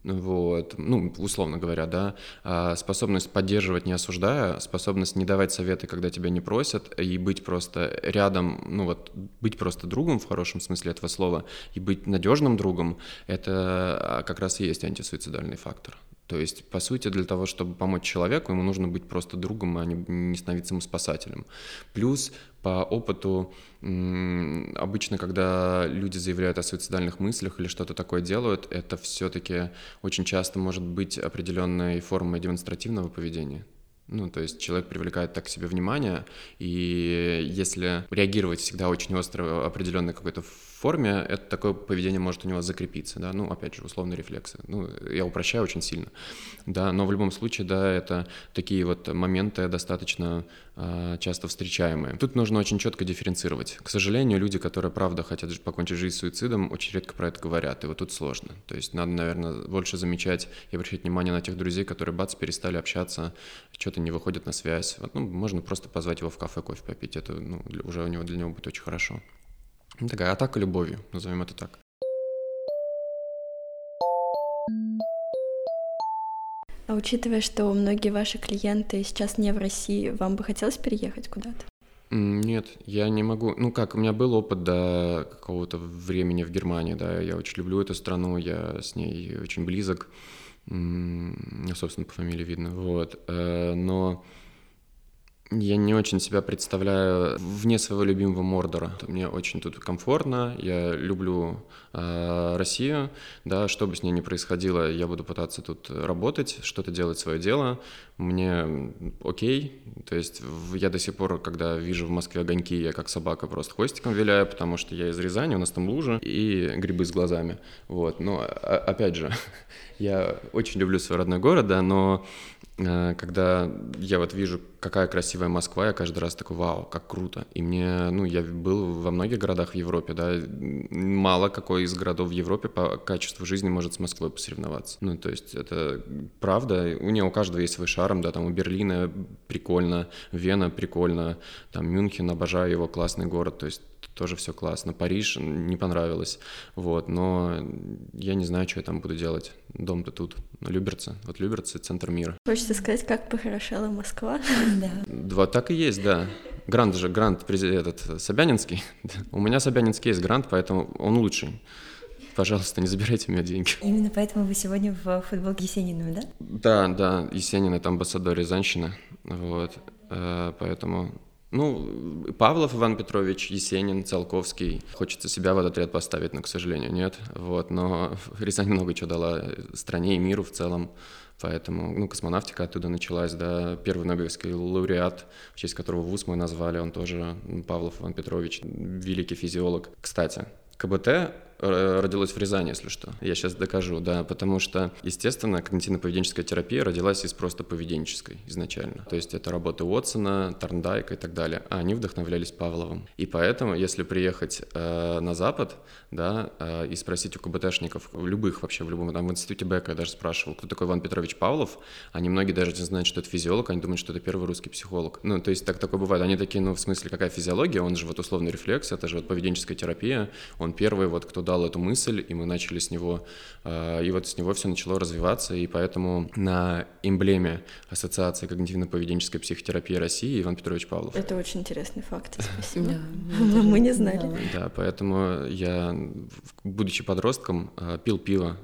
вот, ну, условно говоря, да, а способность поддерживать, не осуждая, способность не давать советы, когда тебя не просят, и быть просто рядом, ну вот, быть просто другом в хорошем смысле этого слова, и быть надежным другом, это а, как раз и есть антисуицидальный фактор. То есть, по сути, для того, чтобы помочь человеку, ему нужно быть просто другом, а не становиться ему спасателем. Плюс по опыту обычно, когда люди заявляют о суицидальных мыслях или что-то такое делают, это все-таки очень часто может быть определенной формой демонстративного поведения. Ну, то есть человек привлекает так к себе внимание, и если реагировать всегда очень остро определенной какой-то форме, это такое поведение может у него закрепиться, да, ну, опять же, условно рефлексы. Ну, я упрощаю очень сильно, да, но в любом случае, да, это такие вот моменты достаточно э, часто встречаемые. Тут нужно очень четко дифференцировать. К сожалению, люди, которые правда хотят покончить жизнь суицидом, очень редко про это говорят, и вот тут сложно. То есть надо, наверное, больше замечать и обращать внимание на тех друзей, которые, бац, перестали общаться, что-то не выходит на связь. Вот, ну, можно просто позвать его в кафе кофе попить, это ну, уже у него для него будет очень хорошо. Ну, такая атака любовью, назовем это так. А учитывая, что многие ваши клиенты сейчас не в России, вам бы хотелось переехать куда-то? Нет, я не могу. Ну как, у меня был опыт до какого-то времени в Германии, да, я очень люблю эту страну, я с ней очень близок, собственно, по фамилии видно, вот. Э, но я не очень себя представляю вне своего любимого Мордора. Мне очень тут комфортно, я люблю э, Россию, да, что бы с ней ни происходило, я буду пытаться тут работать, что-то делать свое дело. Мне окей, то есть я до сих пор, когда вижу в Москве огоньки, я как собака просто хвостиком виляю, потому что я из Рязани, у нас там лужи и грибы с глазами. Вот, но опять же, <laughs> я очень люблю свой родной город, да, но когда я вот вижу, какая красивая Москва, я каждый раз такой, вау, как круто. И мне, ну, я был во многих городах в Европе, да, мало какой из городов в Европе по качеству жизни может с Москвой посоревноваться. Ну, то есть это правда, у нее у каждого есть свой шарм, да, там у Берлина прикольно, Вена прикольно, там Мюнхен, обожаю его, классный город, то есть тоже все классно. Париж не понравилось, вот, но я не знаю, что я там буду делать. Дом-то тут, Люберцы, вот Люберцы — центр мира. Хочется сказать, как похорошела Москва. <laughs> Да. Два так и есть, да. Грант же, грант этот, Собянинский. <laughs> У меня Собянинский есть грант, поэтому он лучший. Пожалуйста, не забирайте у меня деньги. Именно поэтому вы сегодня в футболке Есениного, да? Да, да, Есенин — это амбассадор Рязанщины, вот, э, поэтому ну, Павлов Иван Петрович, Есенин, Циолковский. Хочется себя в этот ряд поставить, но, к сожалению, нет. Вот, но <laughs> Рязань много чего дала стране и миру в целом. Поэтому, ну, космонавтика оттуда началась, да, первый Нобелевский лауреат, в честь которого вуз мы назвали, он тоже Павлов Иван Петрович, великий физиолог. Кстати, КБТ Родилось в Рязани, если что. Я сейчас докажу, да, потому что, естественно, когнитивно-поведенческая терапия родилась из просто поведенческой изначально. То есть это работы Уотсона, Тарндайка и так далее. А они вдохновлялись Павловым. И поэтому, если приехать э, на Запад, да, э, и спросить у КБТшников, любых вообще, в любом, там в институте Бека я даже спрашивал, кто такой Иван Петрович Павлов, они многие даже не знают, что это физиолог, они думают, что это первый русский психолог. Ну, то есть так такое бывает. Они такие, ну, в смысле, какая физиология? Он же вот условный рефлекс, это же вот поведенческая терапия, он первый вот, кто дал эту мысль, и мы начали с него, э, и вот с него все начало развиваться, и поэтому на эмблеме Ассоциации когнитивно-поведенческой психотерапии России Иван Петрович Павлов. Это очень интересный факт, <laughs> спасибо. <laughs> Мы не знали. Да, поэтому я, будучи подростком, э, пил пиво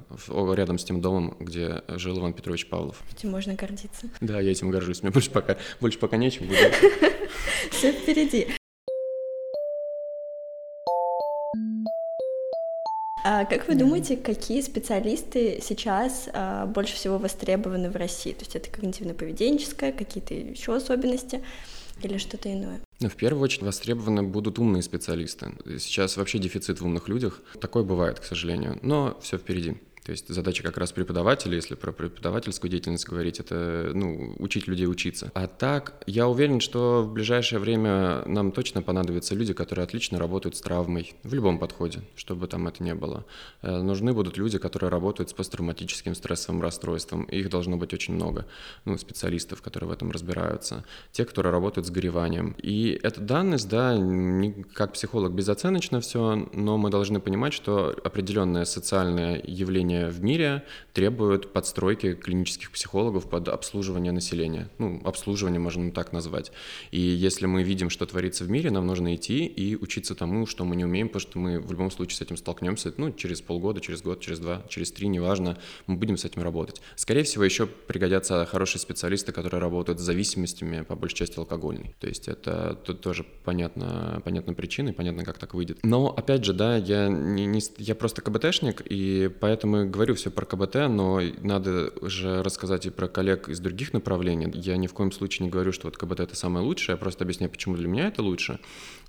рядом с тем домом, где жил Иван Петрович Павлов. Этим можно гордиться. Да, я этим горжусь. Мне больше пока, больше пока нечем будет. <laughs> Все впереди. А как вы да. думаете, какие специалисты сейчас а, больше всего востребованы в России? То есть это когнитивно-поведенческое, какие-то еще особенности или что-то иное? Ну, в первую очередь востребованы будут умные специалисты. Сейчас вообще дефицит в умных людях. Такое бывает, к сожалению, но все впереди. То есть задача как раз преподавателя, если про преподавательскую деятельность говорить, это ну, учить людей учиться. А так, я уверен, что в ближайшее время нам точно понадобятся люди, которые отлично работают с травмой в любом подходе, чтобы там это не было. Э, нужны будут люди, которые работают с посттравматическим стрессовым расстройством. Их должно быть очень много, ну, специалистов, которые в этом разбираются. Те, которые работают с гореванием. И эта данность, да, не, как психолог безоценочно все, но мы должны понимать, что определенное социальное явление исследования в мире требуют подстройки клинических психологов под обслуживание населения. Ну, обслуживание можно так назвать. И если мы видим, что творится в мире, нам нужно идти и учиться тому, что мы не умеем, потому что мы в любом случае с этим столкнемся, ну, через полгода, через год, через два, через три, неважно, мы будем с этим работать. Скорее всего, еще пригодятся хорошие специалисты, которые работают с зависимостями, по большей части алкогольной. То есть это тут тоже понятно, понятна причина, понятно, как так выйдет. Но, опять же, да, я, не, не, я просто КБТшник, и поэтому говорю все про КБТ, но надо же рассказать и про коллег из других направлений. Я ни в коем случае не говорю, что вот КБТ это самое лучшее, я просто объясняю, почему для меня это лучше.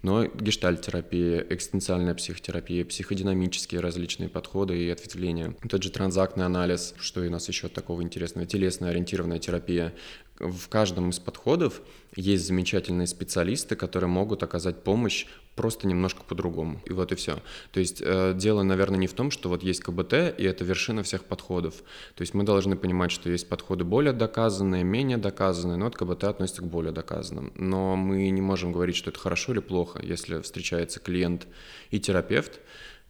Но гештальт-терапия, экстенциальная психотерапия, психодинамические различные подходы и ответвления, тот же транзактный анализ, что у нас еще такого интересного, телесно ориентированная терапия, в каждом из подходов есть замечательные специалисты, которые могут оказать помощь просто немножко по-другому. И вот и все. То есть э, дело, наверное, не в том, что вот есть КБТ, и это вершина всех подходов. То есть мы должны понимать, что есть подходы более доказанные, менее доказанные, но вот КБТ относится к более доказанным. Но мы не можем говорить, что это хорошо или плохо, если встречается клиент и терапевт,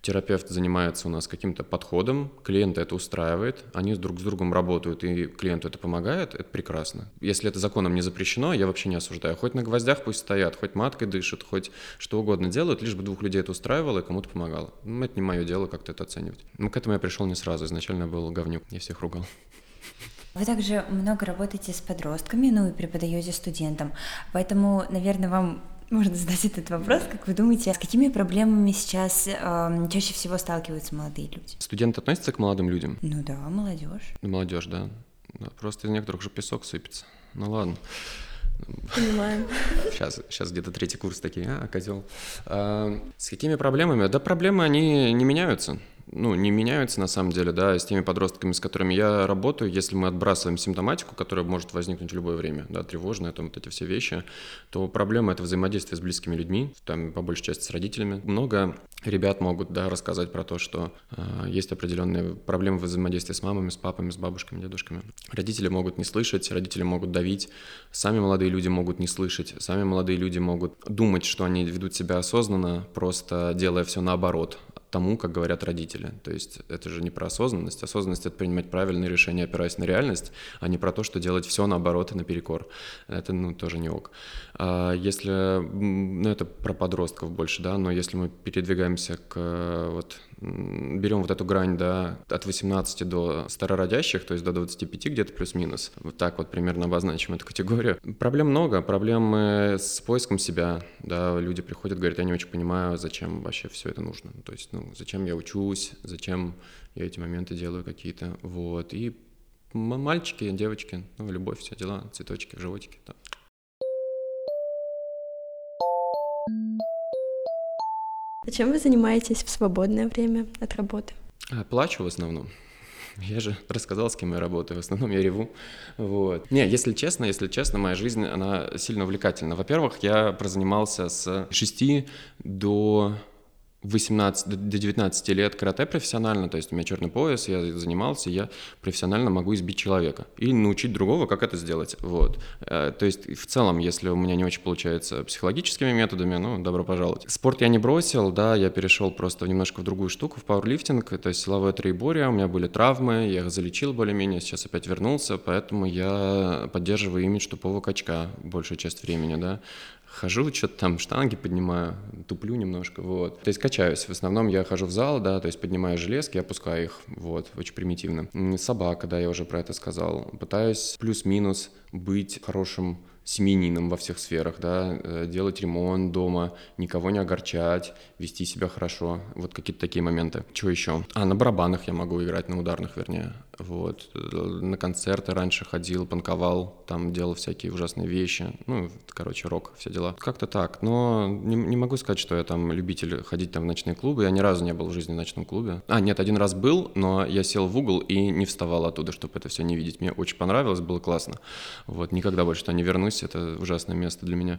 терапевт занимается у нас каким-то подходом, клиента это устраивает, они друг с другом работают, и клиенту это помогает, это прекрасно. Если это законом не запрещено, я вообще не осуждаю. Хоть на гвоздях пусть стоят, хоть маткой дышат, хоть что угодно делают, лишь бы двух людей это устраивало и кому-то помогало. Ну, это не мое дело как-то это оценивать. Ну, к этому я пришел не сразу, изначально был говнюк, я всех ругал. Вы также много работаете с подростками, ну и преподаете студентам, поэтому, наверное, вам можно задать этот вопрос. Как вы думаете, с какими проблемами сейчас э, чаще всего сталкиваются молодые люди? Студенты относятся к молодым людям? Ну да, молодежь. Молодежь, да. да. Просто из некоторых же песок сыпется. Ну ладно. Понимаем. Сейчас, сейчас где-то третий курс такие, а, козел. А, с какими проблемами? Да проблемы, они не меняются ну, не меняются на самом деле, да, с теми подростками, с которыми я работаю, если мы отбрасываем симптоматику, которая может возникнуть в любое время, да, тревожная, там вот эти все вещи, то проблема — это взаимодействие с близкими людьми, там, по большей части с родителями. Много ребят могут, да, рассказать про то, что э, есть определенные проблемы взаимодействия с мамами, с папами, с бабушками, дедушками. Родители могут не слышать, родители могут давить, сами молодые люди могут не слышать, сами молодые люди могут думать, что они ведут себя осознанно, просто делая все наоборот, тому, как говорят родители. То есть это же не про осознанность. Осознанность — это принимать правильные решения, опираясь на реальность, а не про то, что делать все наоборот и наперекор. Это, ну, тоже не ок. А если, ну, это про подростков больше, да, но если мы передвигаемся к вот берем вот эту грань, да, от 18 до старородящих, то есть до 25 где-то плюс-минус, вот так вот примерно обозначим эту категорию. Проблем много, проблемы с поиском себя, да, люди приходят, говорят, я не очень понимаю, зачем вообще все это нужно, то есть, ну, зачем я учусь, зачем я эти моменты делаю какие-то, вот, и мальчики, девочки, ну, любовь, все дела, цветочки, животики, да. А чем вы занимаетесь в свободное время от работы? А, плачу в основном. Я же рассказал, с кем я работаю. В основном я реву. Вот. Не, если честно, если честно, моя жизнь, она сильно увлекательна. Во-первых, я прозанимался с 6 до 18 до 19 лет карате профессионально, то есть у меня черный пояс, я занимался, я профессионально могу избить человека и научить другого, как это сделать. Вот. Э, то есть в целом, если у меня не очень получается психологическими методами, ну, добро пожаловать. Спорт я не бросил, да, я перешел просто немножко в другую штуку, в пауэрлифтинг, это силовое троеборье, у меня были травмы, я их залечил более-менее, сейчас опять вернулся, поэтому я поддерживаю имидж тупого качка большую часть времени, да хожу, что-то там штанги поднимаю, туплю немножко, вот. То есть качаюсь. В основном я хожу в зал, да, то есть поднимаю железки, опускаю их, вот, очень примитивно. Собака, да, я уже про это сказал. Пытаюсь плюс-минус быть хорошим семьянином во всех сферах, да, э, делать ремонт дома, никого не огорчать, вести себя хорошо, вот какие-то такие моменты. Что еще? А, на барабанах я могу играть, на ударных, вернее, вот. На концерты раньше ходил, панковал, там делал всякие ужасные вещи, ну, короче, рок, все дела. Как-то так, но не, не могу сказать, что я там любитель ходить там в ночные клубы, я ни разу не был в жизни в ночном клубе. А, нет, один раз был, но я сел в угол и не вставал оттуда, чтобы это все не видеть. Мне очень понравилось, было классно. Вот, никогда больше туда не вернусь, это ужасное место для меня.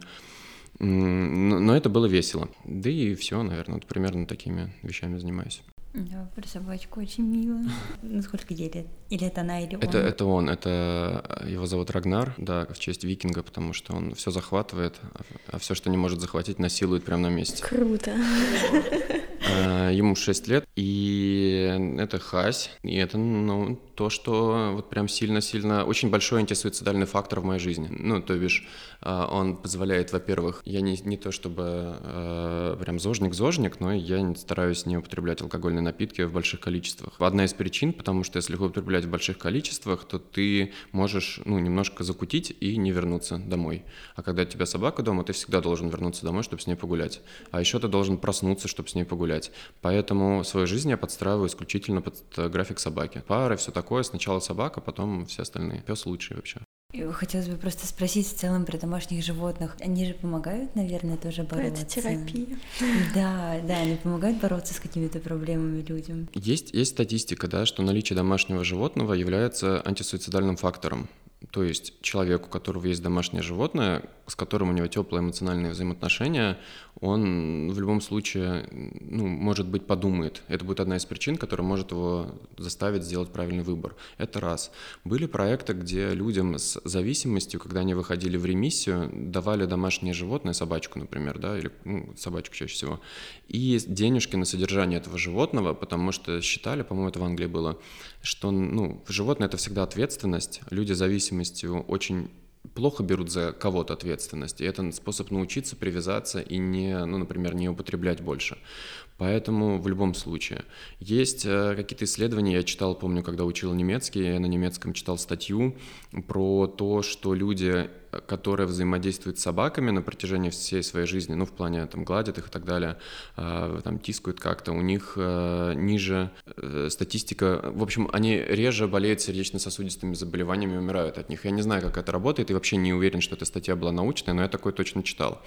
Но это было весело. Да и все, наверное, вот примерно такими вещами занимаюсь. Да, про собачку очень мило. <laughs> Ну, сколько ей лет? Или это она, или он? Это, это он, это его зовут Рагнар, да, в честь викинга, потому что он все захватывает, а, а все, что не может захватить, насилует прямо на месте. Круто. А, ему 6 лет, и это Хась, и это, ну, то, что вот прям сильно-сильно, очень большой антисуицидальный фактор в моей жизни. Ну, то бишь, а, он позволяет, во-первых, я не, не то чтобы э, прям зожник-зожник, но я стараюсь не употреблять алкогольные напитки в больших количествах. Одна из причин, потому что если их употреблять в больших количествах, то ты можешь, ну, немножко закутить и не вернуться домой. А когда у тебя собака дома, ты всегда должен вернуться домой, чтобы с ней погулять. А еще ты должен проснуться, чтобы с ней погулять. Поэтому свою жизнь я подстраиваю исключительно под график собаки. Пары, все такое, сначала собака, потом все остальные. Пес лучший вообще. Хотелось бы просто спросить в целом про домашних животных. Они же помогают, наверное, тоже бороться. Это терапия. Да, да, они помогают бороться с какими-то проблемами людям. Есть, есть статистика, да, что наличие домашнего животного является антисуицидальным фактором. То есть человек, у которого есть домашнее животное, с которым у него теплые эмоциональные взаимоотношения, он в любом случае, ну, может быть, подумает. Это будет одна из причин, которая может его заставить сделать правильный выбор. Это раз. Были проекты, где людям с зависимостью, когда они выходили в ремиссию, давали домашнее животное, собачку, например, да, или ну, собачку чаще всего, и денежки на содержание этого животного, потому что считали, по-моему, это в Англии было, что ну, животное — это всегда ответственность, люди с зависимостью очень плохо берут за кого-то ответственность, и это способ научиться привязаться и не, ну, например, не употреблять больше. Поэтому в любом случае. Есть э, какие-то исследования, я читал, помню, когда учил немецкий, я на немецком читал статью про то, что люди, которые взаимодействуют с собаками на протяжении всей своей жизни, ну, в плане, там, гладят их и так далее, э, там, тискают как-то, у них э, ниже статистика, в общем, они реже болеют сердечно-сосудистыми заболеваниями и умирают от них. Я не знаю, как это работает, и вообще не уверен, что эта статья была научная, но я такое точно читал.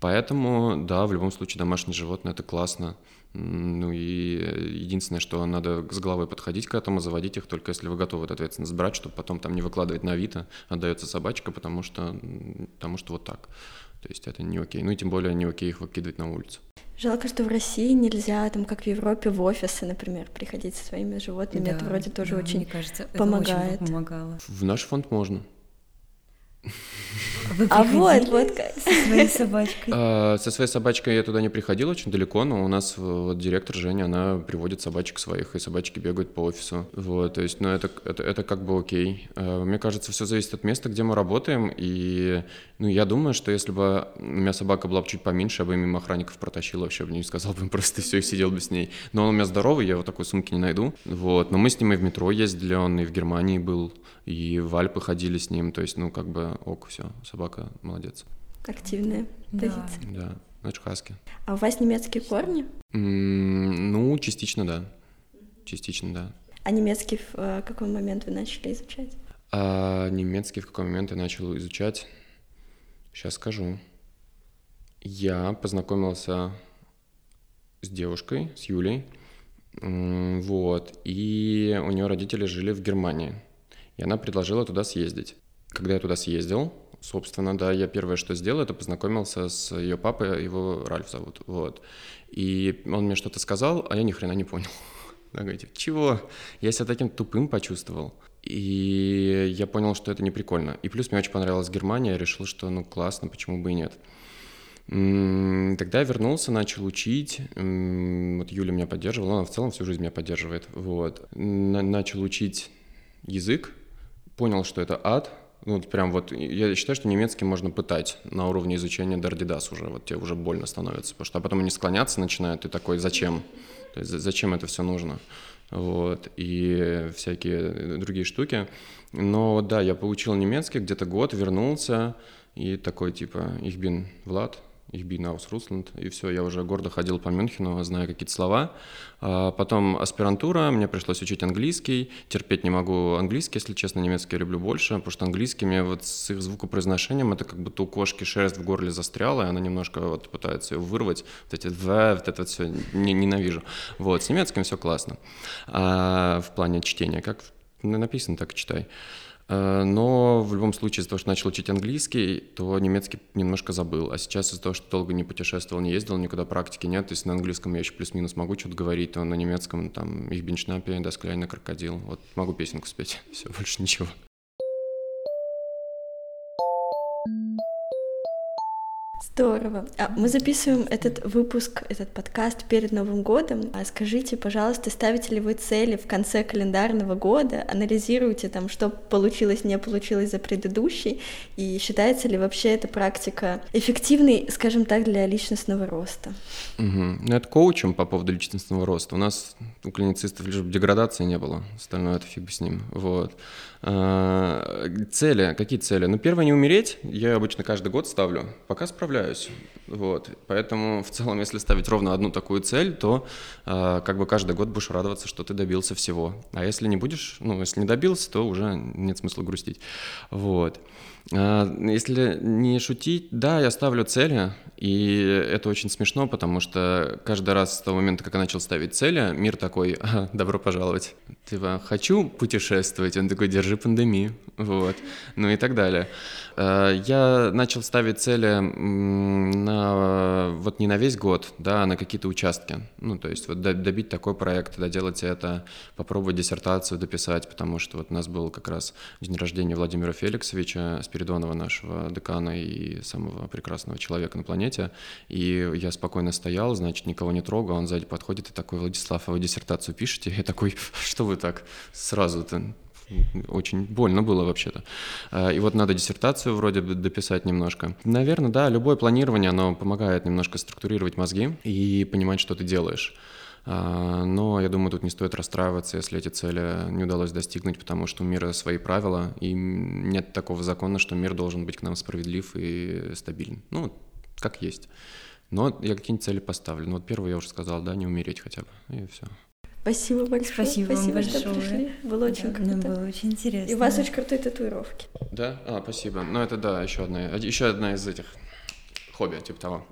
Поэтому, да, в любом случае домашнее животное – это классно. Ну и единственное, что надо с головой подходить к этому, заводить их только если вы готовы эту ответственность брать, чтобы потом там не выкладывать на Авито, отдается собачка, потому что, потому что вот так. То есть это не окей. Ну и тем более не окей их выкидывать на улицу. Жалко, что в России нельзя, там, как в Европе, в офисы, например, приходить со своими животными. Да, это вроде тоже да, очень мне кажется, помогает. Это очень помогало. В наш фонд можно. Вы а вот, вот как. Со своей собачкой? А, со своей собачкой я туда не приходил очень далеко, но у нас вот директор Женя, она приводит собачек своих, и собачки бегают по офису. Вот, то есть, ну, это, это, это как бы окей. А, мне кажется, все зависит от места, где мы работаем, и, ну, я думаю, что если бы у меня собака была бы чуть поменьше, я бы мимо охранников протащил вообще бы не сказал бы им просто все и сидел бы с ней. Но он у меня здоровый, я вот такой сумки не найду. Вот, но мы с ним и в метро ездили, он и в Германии был, и в Альпы ходили с ним, то есть, ну, как бы, ок, все, собака молодец. Активная позиция. Да, значит, хаски. А у вас немецкие корни? ну, частично, да. Частично, да. А немецкий в э, какой момент вы начали изучать? А немецкий в какой момент я начал изучать? Сейчас скажу. Я познакомился с девушкой, с Юлей, вот, и у нее родители жили в Германии, и она предложила туда съездить. Когда я туда съездил, собственно, да, я первое, что сделал, это познакомился с ее папой, его Ральф зовут, вот. И он мне что-то сказал, а я ни хрена не понял. <laughs> Я говорю, чего? Я себя таким тупым почувствовал. И я понял, что это не прикольно. И плюс мне очень понравилась Германия, я решил, что ну классно, почему бы и нет. Тогда я вернулся, начал учить. Вот Юля меня поддерживала, она в целом всю жизнь меня поддерживает. Вот. Начал учить язык, понял, что это ад, ну, прям вот, я считаю, что немецкий можно пытать на уровне изучения Дардидас уже, вот тебе уже больно становится, потому что а потом они склоняться начинают, ты такой, зачем? То есть, зачем это все нужно? Вот, и всякие другие штуки. Но да, я получил немецкий где-то год, вернулся, и такой типа, их бин Влад, ich bin aus Russland, и все, я уже гордо ходил по Мюнхену, знаю какие-то слова. А потом аспирантура, мне пришлось учить английский, терпеть не могу английский, если честно, немецкий я люблю больше, потому что английский мне вот с их звукопроизношением, это как будто у кошки шерсть в горле застряла, и она немножко вот пытается ее вырвать, вот эти в, вот это вот все не, ненавижу. Вот, с немецким все классно. А в плане чтения, как написано, так и читай. Э, но в любом случае из-за того, что начал учить английский, то немецкий немножко забыл. А сейчас из-за того, что долго не путешествовал, не ездил, никуда практики нет, то есть на английском я еще плюс-минус могу что-то говорить, то на немецком там их бенчнапе, доскляйна, крокодил. Вот могу песенку спеть, <laughs> все, больше ничего. Здорово. А мы записываем этот выпуск, этот подкаст перед Новым годом. А скажите, пожалуйста, ставите ли вы цели в конце календарного года, анализируете там, что получилось, не получилось за предыдущий, и считается ли вообще эта практика эффективной, скажем так, для личностного роста? Угу. Ну, это коучем по поводу личностного роста. У нас у клиницистов лишь бы деградации не было, остальное это фиг бы с ним. Вот. А, цели, какие цели? Ну, первое, не умереть, я обычно каждый год ставлю, пока справляюсь. Вот. Поэтому в целом, если ставить ровно одну такую цель, то а, как бы каждый год будешь радоваться, что ты добился всего. А если не будешь, ну, если не добился, то уже нет смысла грустить. Вот. А, если не шутить, да, я ставлю цели, и это очень смешно, потому что каждый раз с того момента, как я начал ставить цели, мир такой, добро пожаловать. Типа, хочу путешествовать, он такой, держи пандемию, вот, ну и так далее. А, я начал ставить цели на, вот не на весь год, да, а на какие-то участки. Ну, то есть вот добить такой проект, доделать это, попробовать диссертацию дописать, потому что вот у нас был как раз день рождения Владимира Феликсовича, Спиридонова, нашего декана и самого прекрасного человека на планете. И я спокойно стоял, значит, никого не трогал. Он сзади подходит и такой, Владислав, а вы диссертацию пишете? Я такой, что вы так сразу-то? очень больно было вообще-то. А, и вот надо диссертацию вроде бы дописать немножко. Наверное, да, любое планирование, оно помогает немножко структурировать мозги и понимать, что ты делаешь. А, но я думаю, тут не стоит расстраиваться, если эти цели не удалось достигнуть, потому что у мира свои правила, и нет такого закона, что мир должен быть к нам справедлив и стабилен. Ну, как есть. Но я какие-нибудь цели поставлю. Ну, вот первое я уже сказал, да, не умереть хотя бы, и все. Спасибо большое. Спасибо, спасибо вам что большое. пришли. Было очень да, круто. Было очень интересно. И у вас очень крутые татуировки. Да? А, спасибо. Ну, это да, еще одна, еще одна из этих хобби, типа того.